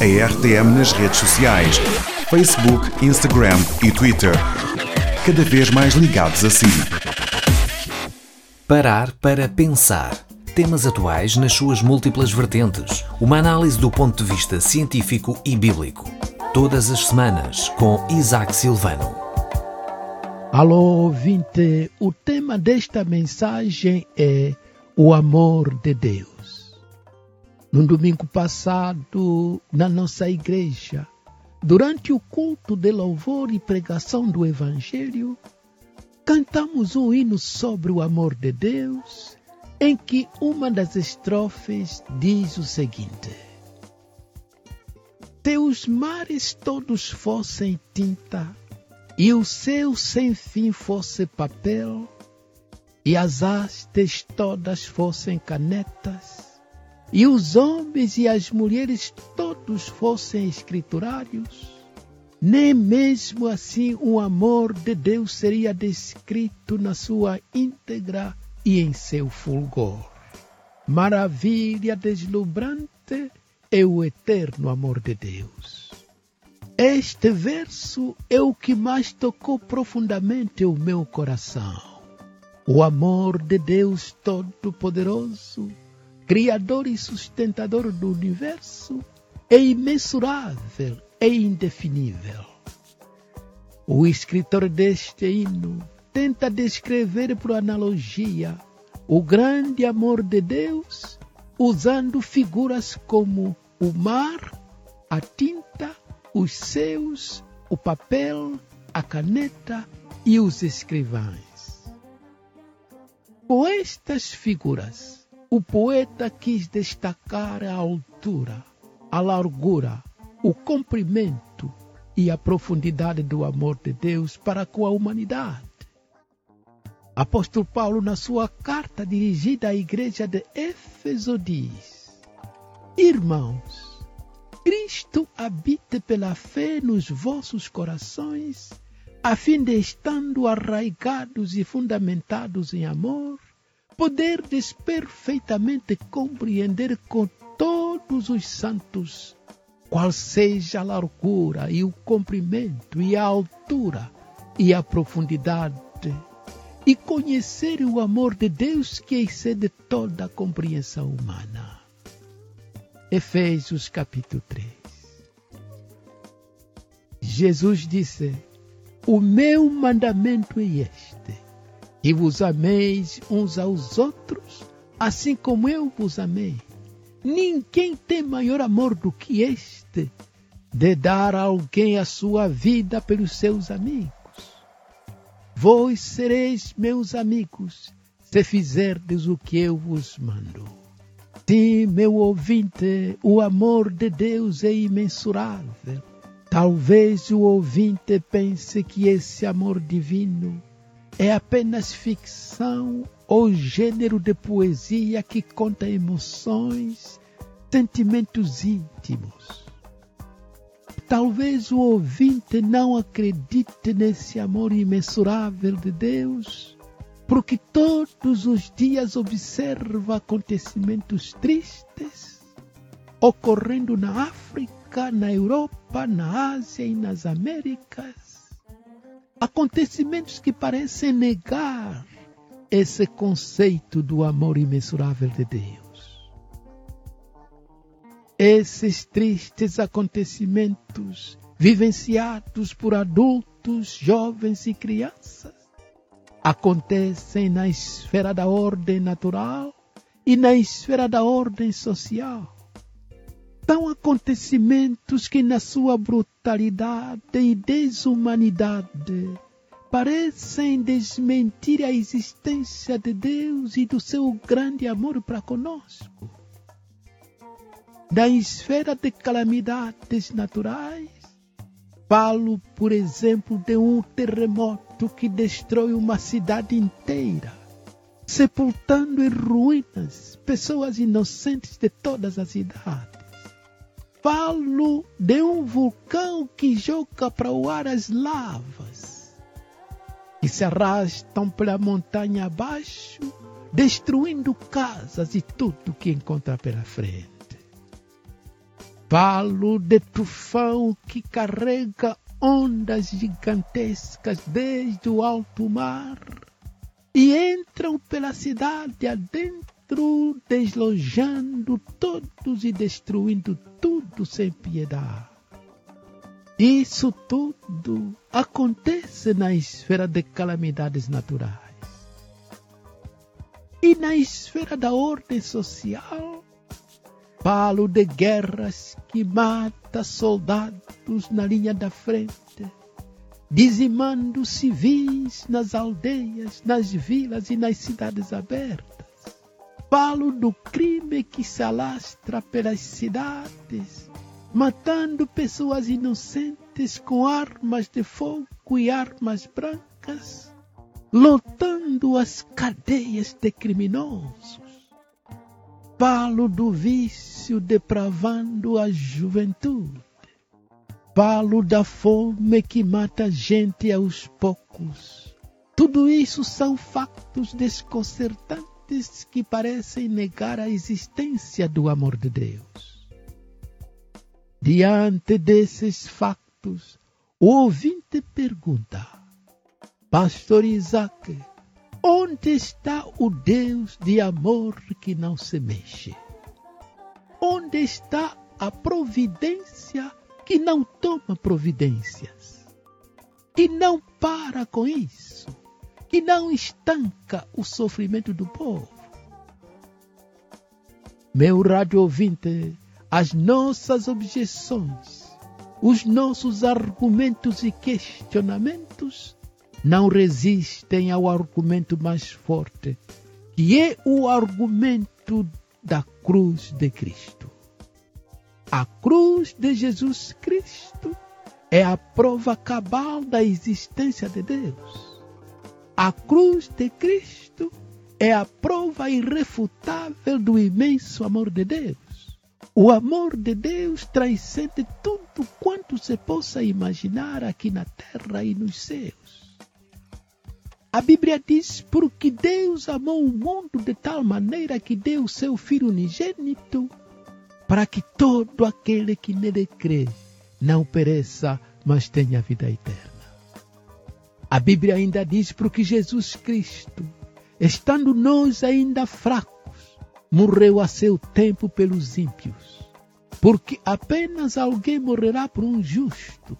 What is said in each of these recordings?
a RTM nas redes sociais: Facebook, Instagram e Twitter. Cada vez mais ligados a si. Parar para pensar. Temas atuais nas suas múltiplas vertentes. Uma análise do ponto de vista científico e bíblico. Todas as semanas, com Isaac Silvano. Alô, ouvinte, o tema desta mensagem é o amor de Deus. No domingo passado, na nossa igreja, durante o culto de louvor e pregação do Evangelho, cantamos um hino sobre o amor de Deus, em que uma das estrofes diz o seguinte: Se os mares todos fossem tinta, e o céu sem fim fosse papel, e as hastes todas fossem canetas, e os homens e as mulheres todos fossem escriturários, nem mesmo assim o amor de Deus seria descrito na sua íntegra e em seu fulgor. Maravilha deslumbrante é o eterno amor de Deus. Este verso é o que mais tocou profundamente o meu coração. O amor de Deus Todo-Poderoso, Criador e sustentador do universo, é imensurável, é indefinível. O escritor deste hino tenta descrever por analogia o grande amor de Deus usando figuras como o mar, a tinta, os céus, o papel, a caneta e os escrivães. Com estas figuras, o poeta quis destacar a altura, a largura, o comprimento e a profundidade do amor de Deus para com a humanidade. Apóstolo Paulo, na sua carta dirigida à igreja de Éfeso, diz: Irmãos, Cristo habite pela fé nos vossos corações a fim de, estando arraigados e fundamentados em amor, poderdes perfeitamente compreender com todos os santos qual seja a largura e o comprimento e a altura e a profundidade e conhecer o amor de Deus que excede toda a compreensão humana. Efésios capítulo 3 Jesus disse: o meu mandamento é este: que vos ameis uns aos outros, assim como eu vos amei. Ninguém tem maior amor do que este, de dar a alguém a sua vida pelos seus amigos. Vós sereis meus amigos, se fizerdes o que eu vos mando. Sim, meu ouvinte, o amor de Deus é imensurável Talvez o ouvinte pense que esse amor divino é apenas ficção ou gênero de poesia que conta emoções, sentimentos íntimos. Talvez o ouvinte não acredite nesse amor imensurável de Deus, porque todos os dias observa acontecimentos tristes ocorrendo na África na Europa, na Ásia e nas Américas. Acontecimentos que parecem negar esse conceito do amor imensurável de Deus. Esses tristes acontecimentos, vivenciados por adultos, jovens e crianças, acontecem na esfera da ordem natural e na esfera da ordem social são acontecimentos que, na sua brutalidade e desumanidade, parecem desmentir a existência de Deus e do seu grande amor para conosco. Da esfera de calamidades naturais, falo, por exemplo, de um terremoto que destrói uma cidade inteira, sepultando em ruínas pessoas inocentes de todas as idades falo de um vulcão que joga para o ar as lavas, que se arrastam pela montanha abaixo, destruindo casas e tudo que encontra pela frente. Falo de tufão que carrega ondas gigantescas desde o alto mar e entram pela cidade adentro, deslojando todos e destruindo tudo sem piedade. Isso tudo acontece na esfera de calamidades naturais. E na esfera da ordem social, falo de guerras que mata soldados na linha da frente, dizimando civis nas aldeias, nas vilas e nas cidades abertas. Falo do crime que se alastra pelas cidades, matando pessoas inocentes com armas de fogo e armas brancas, lotando as cadeias de criminosos. Falo do vício depravando a juventude. Falo da fome que mata gente aos poucos. Tudo isso são fatos desconcertantes que parecem negar a existência do amor de Deus. Diante desses factos, o ouvinte pergunta: Pastor Isaac, onde está o Deus de amor que não se mexe? Onde está a providência que não toma providências? Que não para com isso? Que não estanca o sofrimento do povo? Meu rádio ouvinte, as nossas objeções, os nossos argumentos e questionamentos não resistem ao argumento mais forte, que é o argumento da cruz de Cristo. A cruz de Jesus Cristo é a prova cabal da existência de Deus. A cruz de Cristo é a prova irrefutável do imenso amor de Deus. O amor de Deus transcende tudo quanto se possa imaginar aqui na terra e nos céus. A Bíblia diz: Porque Deus amou o mundo de tal maneira que deu seu Filho unigênito, para que todo aquele que nele crê não pereça, mas tenha vida eterna. A Bíblia ainda diz: Porque Jesus Cristo, estando nós ainda fracos, morreu a seu tempo pelos ímpios. Porque apenas alguém morrerá por um justo,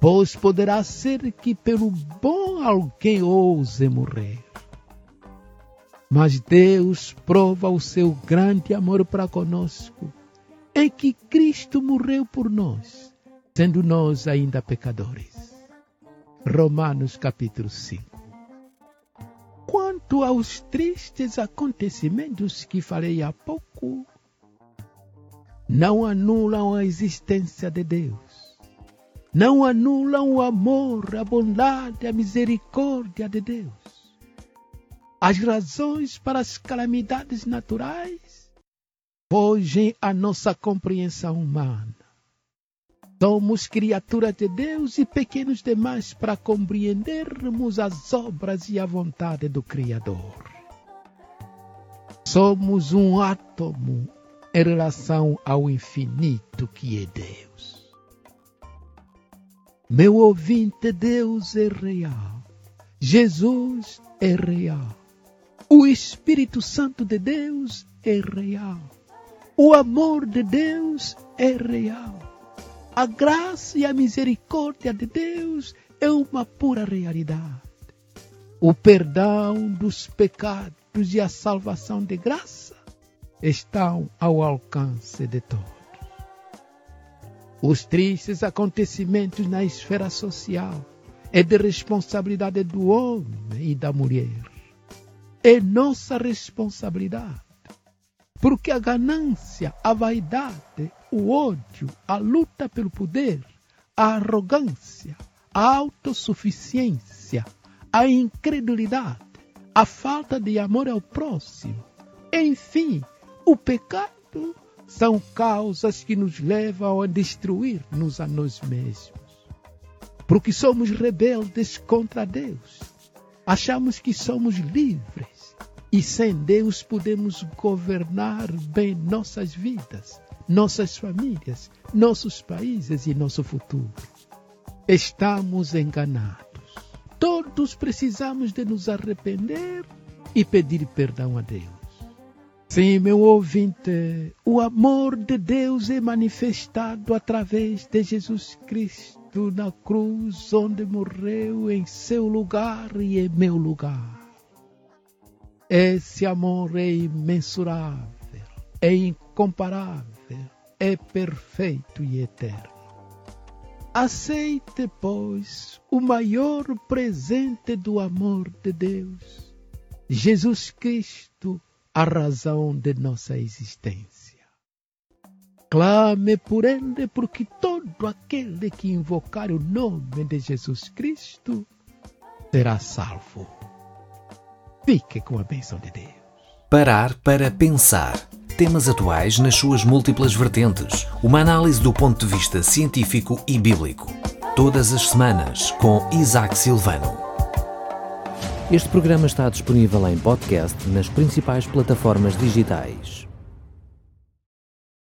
pois poderá ser que pelo bom alguém ouse morrer. Mas Deus prova o seu grande amor para conosco, em que Cristo morreu por nós, sendo nós ainda pecadores. Romanos capítulo 5 quanto aos tristes acontecimentos que falei há pouco, não anulam a existência de Deus, não anulam o amor, a bondade, a misericórdia de Deus. As razões para as calamidades naturais fogem à nossa compreensão humana. Somos criaturas de Deus e pequenos demais para compreendermos as obras e a vontade do Criador. Somos um átomo em relação ao infinito que é Deus. Meu ouvinte, Deus é real. Jesus é real. O Espírito Santo de Deus é real. O amor de Deus é real. A graça e a misericórdia de Deus é uma pura realidade. O perdão dos pecados e a salvação de graça estão ao alcance de todos. Os tristes acontecimentos na esfera social é de responsabilidade do homem e da mulher. É nossa responsabilidade porque a ganância, a vaidade, o ódio, a luta pelo poder, a arrogância, a autossuficiência, a incredulidade, a falta de amor ao próximo, enfim, o pecado são causas que nos levam a destruir-nos a nós mesmos. Porque somos rebeldes contra Deus. Achamos que somos livres e sem Deus podemos governar bem nossas vidas, nossas famílias, nossos países e nosso futuro. Estamos enganados. Todos precisamos de nos arrepender e pedir perdão a Deus. Sim, meu ouvinte, o amor de Deus é manifestado através de Jesus Cristo na cruz, onde morreu em seu lugar e em meu lugar. Esse amor é imensurável, é incomparável, é perfeito e eterno. Aceite, pois, o maior presente do amor de Deus, Jesus Cristo, a razão de nossa existência. Clame por Ele, porque todo aquele que invocar o nome de Jesus Cristo será salvo. Fique com a bênção de Deus. Parar para pensar. Temas atuais nas suas múltiplas vertentes. Uma análise do ponto de vista científico e bíblico. Todas as semanas, com Isaac Silvano. Este programa está disponível em podcast nas principais plataformas digitais.